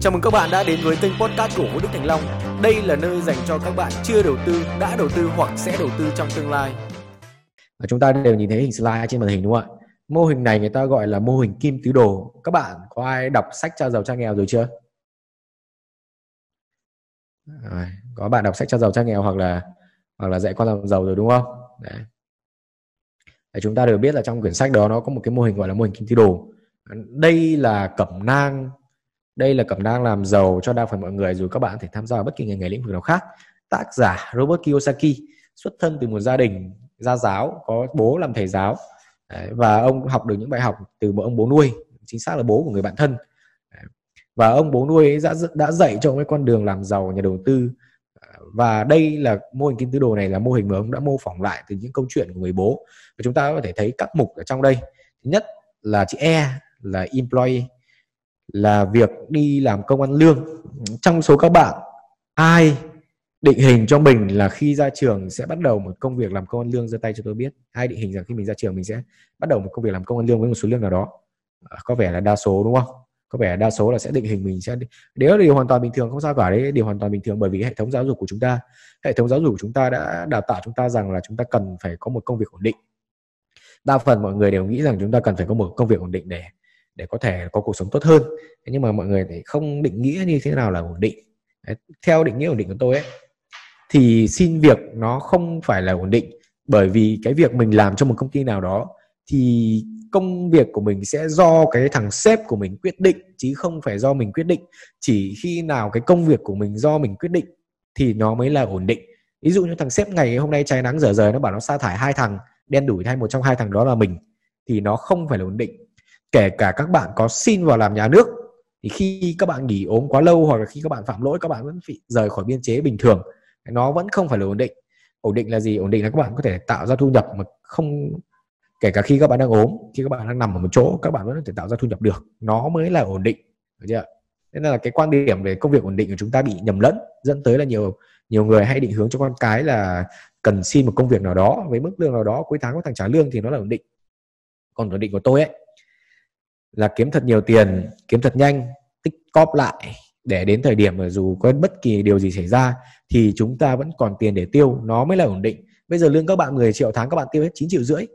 Chào mừng các bạn đã đến với kênh podcast của Vũ Đức Thành Long. Đây là nơi dành cho các bạn chưa đầu tư, đã đầu tư hoặc sẽ đầu tư trong tương lai. Và chúng ta đều nhìn thấy hình slide trên màn hình đúng không ạ? Mô hình này người ta gọi là mô hình kim tứ đồ. Các bạn có ai đọc sách cha giàu cha nghèo rồi chưa? À, có bạn đọc sách cha giàu cha nghèo hoặc là hoặc là dạy con làm giàu rồi đúng không? Đấy. Để chúng ta đều biết là trong quyển sách đó nó có một cái mô hình gọi là mô hình kim tứ đồ. Đây là cẩm nang đây là cẩm nang làm giàu cho đa phần mọi người, dù các bạn có thể tham gia vào bất kỳ ngành nghề lĩnh vực nào khác. Tác giả Robert Kiyosaki, xuất thân từ một gia đình, gia giáo, có bố làm thầy giáo. Và ông học được những bài học từ một ông bố nuôi, chính xác là bố của người bạn thân. Và ông bố nuôi ấy đã đã dạy cho ông cái con đường làm giàu, nhà đầu tư. Và đây là mô hình kim tứ đồ này là mô hình mà ông đã mô phỏng lại từ những câu chuyện của người bố. Và chúng ta có thể thấy các mục ở trong đây. Thứ nhất là chữ E là employee là việc đi làm công ăn lương. Trong số các bạn, ai định hình cho mình là khi ra trường sẽ bắt đầu một công việc làm công ăn lương? Giơ tay cho tôi biết. Ai định hình rằng khi mình ra trường mình sẽ bắt đầu một công việc làm công ăn lương với một số lương nào đó? À, có vẻ là đa số, đúng không? Có vẻ đa số là sẽ định hình mình sẽ nếu là điều hoàn toàn bình thường không sao cả đấy, điều hoàn toàn bình thường bởi vì hệ thống giáo dục của chúng ta, hệ thống giáo dục của chúng ta đã đào tạo chúng ta rằng là chúng ta cần phải có một công việc ổn định. Đa phần mọi người đều nghĩ rằng chúng ta cần phải có một công việc ổn định để để có thể có cuộc sống tốt hơn. Thế nhưng mà mọi người thì không định nghĩa như thế nào là ổn định. Đấy, theo định nghĩa ổn định của tôi ấy thì xin việc nó không phải là ổn định. Bởi vì cái việc mình làm cho một công ty nào đó thì công việc của mình sẽ do cái thằng sếp của mình quyết định chứ không phải do mình quyết định. Chỉ khi nào cái công việc của mình do mình quyết định thì nó mới là ổn định. Ví dụ như thằng sếp ngày hôm nay cháy nắng dở rời nó bảo nó sa thải hai thằng đen đủi hay một trong hai thằng đó là mình thì nó không phải là ổn định kể cả các bạn có xin vào làm nhà nước, thì khi các bạn nghỉ ốm quá lâu hoặc là khi các bạn phạm lỗi, các bạn vẫn bị rời khỏi biên chế bình thường. Nó vẫn không phải là ổn định. Ổn định là gì? Ổn định là các bạn có thể tạo ra thu nhập mà không, kể cả khi các bạn đang ốm, khi các bạn đang nằm ở một chỗ, các bạn vẫn có thể tạo ra thu nhập được. Nó mới là ổn định, được chưa nên là cái quan điểm về công việc ổn định của chúng ta bị nhầm lẫn, dẫn tới là nhiều nhiều người hay định hướng cho con cái là cần xin một công việc nào đó với mức lương nào đó, cuối tháng có thằng trả lương thì nó là ổn định. Còn ổn định của tôi ấy là kiếm thật nhiều tiền kiếm thật nhanh tích cóp lại để đến thời điểm mà dù có bất kỳ điều gì xảy ra thì chúng ta vẫn còn tiền để tiêu nó mới là ổn định. Bây giờ lương các bạn 10 triệu tháng các bạn tiêu hết 9 triệu rưỡi.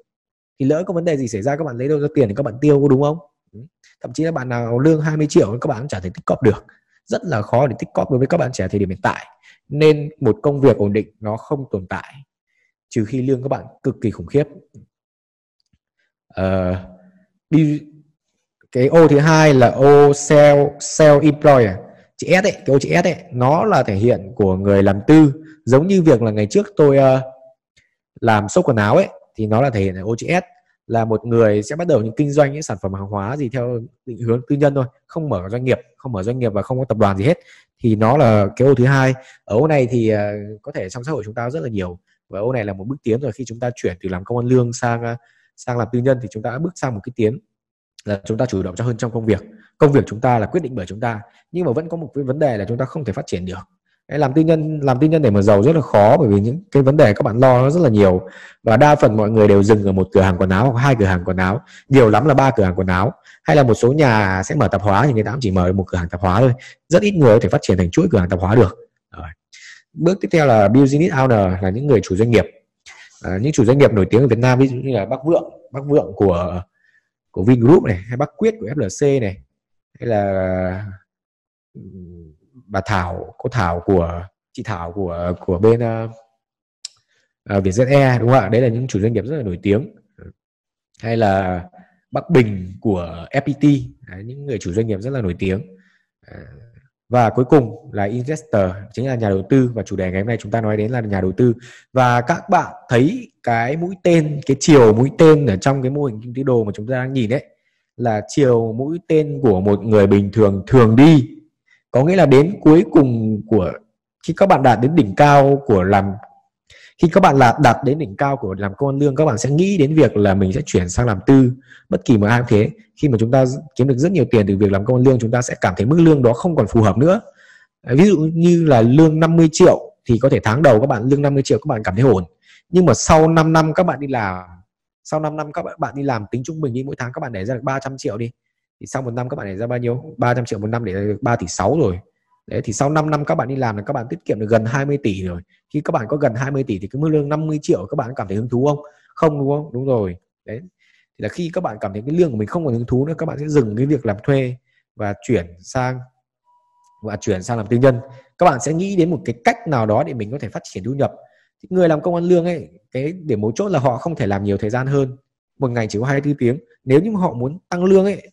Thì lỡ có vấn đề gì xảy ra các bạn lấy đâu ra tiền để các bạn tiêu có đúng không? Ừ. Thậm chí là bạn nào lương 20 triệu các bạn cũng chả thể tích cóp được. Rất là khó để tích cóp đối với các bạn trẻ thời điểm hiện tại. Nên một công việc ổn định nó không tồn tại trừ khi lương các bạn cực kỳ khủng khiếp. Uh, đi cái ô thứ hai là ô sell sell employer. Chữ S ấy cái ô chữ S ấy nó là thể hiện của người làm tư. Giống như việc là ngày trước tôi uh, làm sốc quần áo ấy thì nó là thể hiện ở ô chữ S. Là một người sẽ bắt đầu những kinh doanh những sản phẩm hàng hóa gì theo định hướng tư nhân thôi không mở doanh nghiệp không mở doanh nghiệp và không có tập đoàn gì hết. Thì nó là cái ô thứ hai. Ở ô này thì uh, có thể trong xã hội chúng ta rất là nhiều. Và ô này là một bước tiến rồi. Khi chúng ta chuyển từ làm công ăn lương sang uh, sang làm tư nhân thì chúng ta đã bước sang một cái tiến là chúng ta chủ động cho hơn trong công việc. Công việc chúng ta là quyết định bởi chúng ta nhưng mà vẫn có một cái vấn đề là chúng ta không thể phát triển được. Làm tư nhân làm tư nhân để mà giàu rất là khó bởi vì những cái vấn đề các bạn lo nó rất là nhiều. Và đa phần mọi người đều dừng ở một cửa hàng quần áo hoặc hai cửa hàng quần áo. Nhiều lắm là ba cửa hàng quần áo. Hay là một số nhà sẽ mở tạp hóa thì người ta cũng chỉ mở một cửa hàng tạp hóa thôi. Rất ít người có thể phát triển thành chuỗi cửa hàng tạp hóa được. Rồi. bước tiếp theo là business owner là những người chủ doanh nghiệp. À, những chủ doanh nghiệp nổi tiếng ở Việt Nam ví dụ như là Bắc Vượng. Bắc Vượng của của Vingroup này hay Bắc Quyết của FLC này hay là bà Thảo cô Thảo của chị Thảo của của bên uh, uh, Vietjet đúng không ạ? Đấy là những chủ doanh nghiệp rất là nổi tiếng. Hay là Bắc Bình của FPT đấy, những người chủ doanh nghiệp rất là nổi tiếng. À, và cuối cùng là investor, chính là nhà đầu tư. Và chủ đề ngày hôm nay chúng ta nói đến là nhà đầu tư. Và các bạn thấy cái mũi tên, cái chiều mũi tên ở trong cái mô hình kinh tế đồ mà chúng ta đang nhìn đấy là chiều mũi tên của một người bình thường thường đi. Có nghĩa là đến cuối cùng của, khi các bạn đạt đến đỉnh cao của làm khi các bạn là đạt đến đỉnh cao của làm công ăn lương, các bạn sẽ nghĩ đến việc là mình sẽ chuyển sang làm tư. Bất kỳ một ai cũng thế. Khi mà chúng ta kiếm được rất nhiều tiền từ việc làm công ăn lương, chúng ta sẽ cảm thấy mức lương đó không còn phù hợp nữa. Ví dụ như là lương 50 triệu thì có thể tháng đầu các bạn, lương 50 triệu các bạn cảm thấy ổn. Nhưng mà sau 5 năm các bạn đi làm, sau 5 năm các bạn đi làm tính trung bình đi, mỗi tháng các bạn để ra được 300 triệu đi. Thì sau một năm các bạn để ra bao nhiêu? 300 triệu một năm để được 3 tỷ 6 rồi đấy, thì sau 5 năm các bạn đi làm là các bạn tiết kiệm được gần 20 tỷ rồi. Khi các bạn có gần 20 tỷ thì cái mức lương 50 triệu các bạn cảm thấy hứng thú không? Không, đúng không? Đúng rồi. Đấy. Thì là khi các bạn cảm thấy cái lương của mình không còn hứng thú nữa, các bạn sẽ dừng cái việc làm thuê và chuyển sang, và chuyển sang làm tư nhân. Các bạn sẽ nghĩ đến một cái cách nào đó để mình có thể phát triển thu nhập. Người làm công ăn lương ấy, cái điểm mấu chốt là họ không thể làm nhiều thời gian hơn. Một ngày chỉ có 24 tiếng. Nếu như họ muốn tăng lương ấy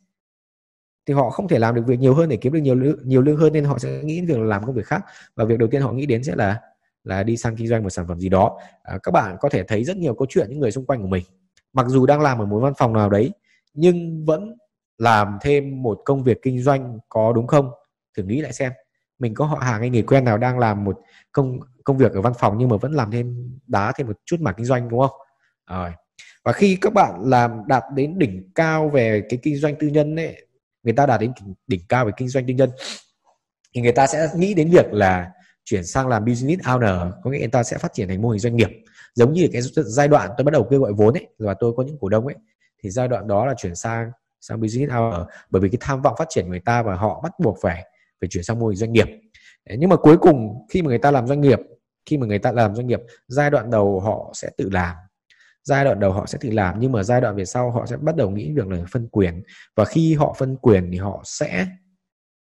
thì họ không thể làm được việc nhiều hơn để kiếm được nhiều lương nhiều lương hơn nên họ sẽ nghĩ đến việc làm công việc khác. Và việc đầu tiên họ nghĩ đến sẽ là là đi sang kinh doanh một sản phẩm gì đó. À, các bạn có thể thấy rất nhiều câu chuyện những người xung quanh của mình. Mặc dù đang làm ở một văn phòng nào đấy nhưng vẫn làm thêm một công việc kinh doanh có đúng không? Thử nghĩ lại xem. Mình có họ hàng hay người quen nào đang làm một công công việc ở văn phòng nhưng mà vẫn làm thêm đá thêm một chút mảng kinh doanh đúng không? Rồi. Và khi các bạn làm đạt đến đỉnh cao về cái kinh doanh tư nhân ấy người ta đạt đến đỉnh cao về kinh doanh tư nhân. Thì người ta sẽ nghĩ đến việc là chuyển sang làm business owner. Có nghĩa người ta sẽ phát triển thành mô hình doanh nghiệp. Giống như cái giai đoạn tôi bắt đầu kêu gọi vốn ấy, và tôi có những cổ đông ấy, thì giai đoạn đó là chuyển sang sang business owner. Bởi vì cái tham vọng phát triển người ta và họ bắt buộc phải phải chuyển sang mô hình doanh nghiệp. Nhưng mà cuối cùng khi mà người ta làm doanh nghiệp, khi mà người ta làm doanh nghiệp, giai đoạn đầu họ sẽ tự làm giai đoạn đầu họ sẽ tự làm, nhưng mà giai đoạn về sau họ sẽ bắt đầu nghĩ việc là phân quyền. Và khi họ phân quyền thì họ sẽ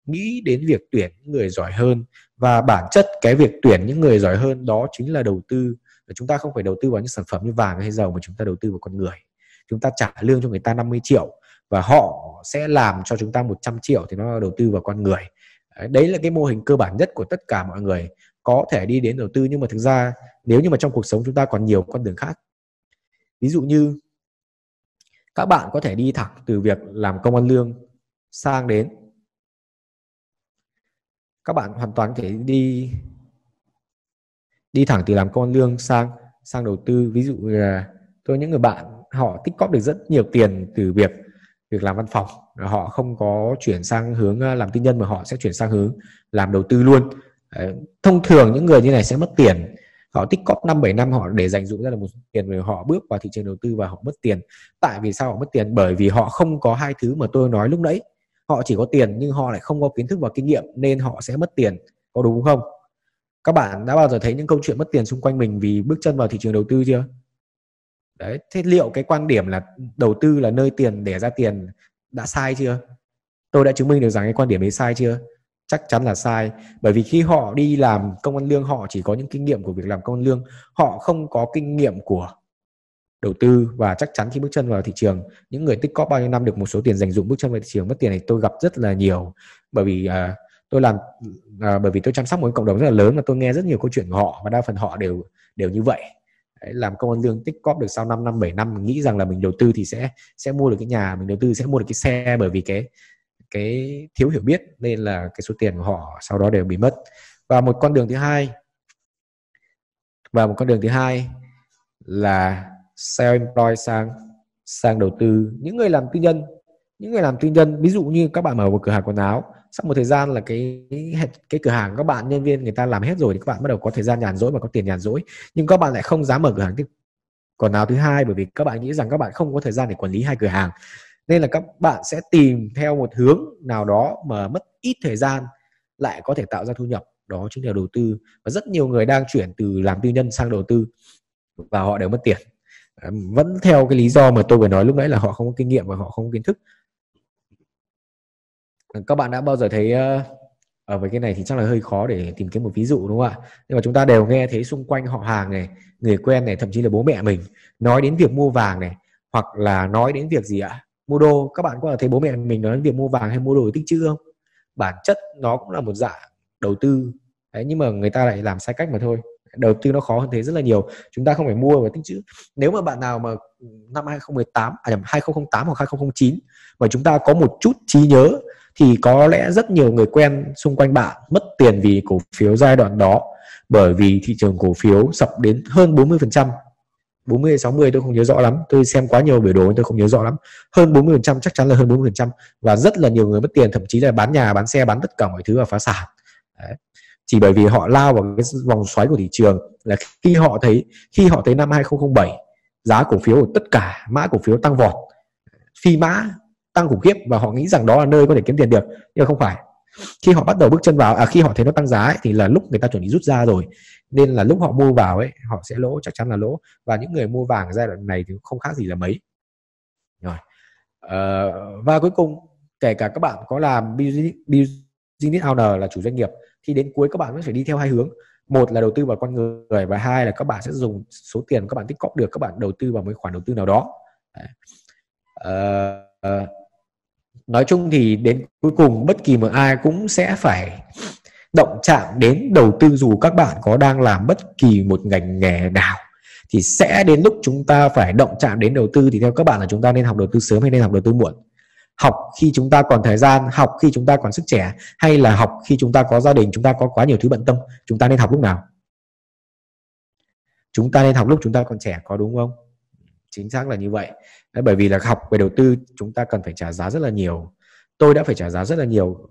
nghĩ đến việc tuyển những người giỏi hơn. Và bản chất cái việc tuyển những người giỏi hơn đó chính là đầu tư. Chúng ta không phải đầu tư vào những sản phẩm như vàng hay dầu mà chúng ta đầu tư vào con người. Chúng ta trả lương cho người ta 50 triệu và họ sẽ làm cho chúng ta 100 triệu thì nó đầu tư vào con người. Đấy là cái mô hình cơ bản nhất của tất cả mọi người. Có thể đi đến đầu tư nhưng mà thực ra nếu như mà trong cuộc sống chúng ta còn nhiều con đường khác ví dụ như, các bạn có thể đi thẳng từ việc làm công ăn lương sang đến, các bạn hoàn toàn có thể đi đi thẳng từ làm công ăn lương sang sang đầu tư. Ví dụ là, tôi những người bạn, họ tích cóp được rất nhiều tiền từ việc việc làm văn phòng. Họ không có chuyển sang hướng à, làm tư nhân mà họ sẽ chuyển sang hướng làm đầu tư luôn. Thông thường những người như này sẽ mất tiền họ tích cóp năm, bảy năm họ để dành dụm ra là một tiền rồi họ bước vào thị trường đầu tư và họ mất tiền. Tại vì sao họ mất tiền? Bởi vì họ không có hai thứ mà tôi nói lúc nãy. Họ chỉ có tiền nhưng họ lại không có kiến thức và kinh nghiệm nên họ sẽ mất tiền. Có đúng không? Các bạn đã bao giờ thấy những câu chuyện mất tiền xung quanh mình vì bước chân vào thị trường đầu tư chưa? Đấy, thế liệu cái quan điểm là đầu tư là nơi tiền để ra tiền đã sai chưa? Tôi đã chứng minh được rằng cái quan điểm ấy sai chưa? Chắc chắn là sai. Bởi vì khi họ đi làm công ăn lương họ chỉ có những kinh nghiệm của việc làm công ăn lương. Họ không có kinh nghiệm của đầu tư và chắc chắn khi bước chân vào thị trường những người tích cóp bao nhiêu năm được một số tiền dành dụng bước chân vào thị trường mất tiền này tôi gặp rất là nhiều. Bởi vì uh, tôi làm uh, bởi vì tôi chăm sóc một cộng đồng rất là lớn và tôi nghe rất nhiều câu chuyện của họ và đa phần họ đều đều như vậy. Đấy, làm công ăn lương tích cóp được sau 5 năm 7 năm mình nghĩ rằng là mình đầu tư thì sẽ sẽ mua được cái nhà mình đầu tư sẽ mua được cái xe bởi vì cái cái thiếu hiểu biết nên là cái số tiền của họ sau đó đều bị mất. Và một con đường thứ hai, và một con đường thứ hai là self employ sang sang đầu tư. Những người làm tư nhân, những người làm tư nhân, ví dụ như các bạn mở một cửa hàng quần áo, sau một thời gian là cái cái cửa hàng các bạn nhân viên người ta làm hết rồi thì các bạn bắt đầu có thời gian nhàn rỗi và có tiền nhàn rỗi. Nhưng các bạn lại không dám mở cửa hàng tiếp quần áo thứ hai bởi vì các bạn nghĩ rằng các bạn không có thời gian để quản lý hai cửa hàng nên là các bạn sẽ tìm theo một hướng nào đó mà mất ít thời gian, lại có thể tạo ra thu nhập. Đó chính là đầu tư. Và rất nhiều người đang chuyển từ làm tư nhân sang đầu tư và họ đều mất tiền. Ờ, vẫn theo cái lý do mà tôi vừa nói lúc nãy là họ không có kinh nghiệm và họ không có kiến thức. Ờ, các bạn đã bao giờ thấy ở ờ, với cái này thì chắc là hơi khó để tìm kiếm một ví dụ, đúng không ạ? Nhưng mà chúng ta đều nghe thấy xung quanh họ hàng này, người quen này, thậm chí là bố mẹ mình nói đến việc mua vàng này, hoặc là nói đến việc gì ạ? Mua đồ. Các bạn có thấy bố mẹ mình nói việc mua vàng hay mua đồ tích chữ không? Bản chất nó cũng là một dạng đầu tư. Đấy, nhưng mà người ta lại làm sai cách mà thôi. Đầu tư nó khó hơn thế rất là nhiều. Chúng ta không phải mua và tích chữ. Nếu mà bạn nào mà năm 2018 à nhầm 2008 hoặc 2009 mà chúng ta có một chút trí nhớ thì có lẽ rất nhiều người quen xung quanh bạn mất tiền vì cổ phiếu giai đoạn đó. Bởi vì thị trường cổ phiếu sập đến hơn 40% 40 60 tôi không nhớ rõ lắm. Tôi xem quá nhiều biểu đồ tôi không nhớ rõ lắm. Hơn 40 phần trăm chắc chắn là hơn 40 phần trăm. Và rất là nhiều người mất tiền thậm chí là bán nhà bán xe bán tất cả mọi thứ và phá sản. Đấy. chỉ bởi vì họ lao vào cái vòng xoáy của thị trường là khi họ thấy khi họ thấy năm 2007 giá cổ phiếu của tất cả mã cổ phiếu tăng vọt. Phi mã tăng khủng khiếp và họ nghĩ rằng đó là nơi có thể kiếm tiền được nhưng không phải. Khi họ bắt đầu bước chân vào à khi họ thấy nó tăng giá ấy, thì là lúc người ta chuẩn bị rút ra rồi nên là lúc họ mua vào ấy họ sẽ lỗ chắc chắn là lỗ. Và những người mua vàng giai đoạn này thì không khác gì là mấy. Rồi. À, và cuối cùng kể cả các bạn có làm business owner là chủ doanh nghiệp thì đến cuối các bạn vẫn phải đi theo hai hướng. Một là đầu tư vào con người và hai là các bạn sẽ dùng số tiền các bạn tích cóp được các bạn đầu tư vào một khoản đầu tư nào đó. Uh, nói chung thì đến cuối cùng bất kỳ một ai cũng sẽ phải động chạm đến đầu tư dù các bạn có đang làm bất kỳ một ngành nghề nào thì sẽ đến lúc chúng ta phải động chạm đến đầu tư. Thì theo các bạn là chúng ta nên học đầu tư sớm hay nên học đầu tư muộn? Học khi chúng ta còn thời gian học khi chúng ta còn sức trẻ hay là học khi chúng ta có gia đình chúng ta có quá nhiều thứ bận tâm chúng ta nên học lúc nào? Chúng ta nên học lúc chúng ta còn trẻ có đúng không? Chính xác là như vậy. Đấy, bởi vì là học về đầu tư chúng ta cần phải trả giá rất là nhiều. Tôi đã phải trả giá rất là nhiều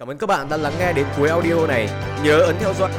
cảm ơn các bạn đã lắng nghe đến cuối audio này. Nhớ ấn theo dõi.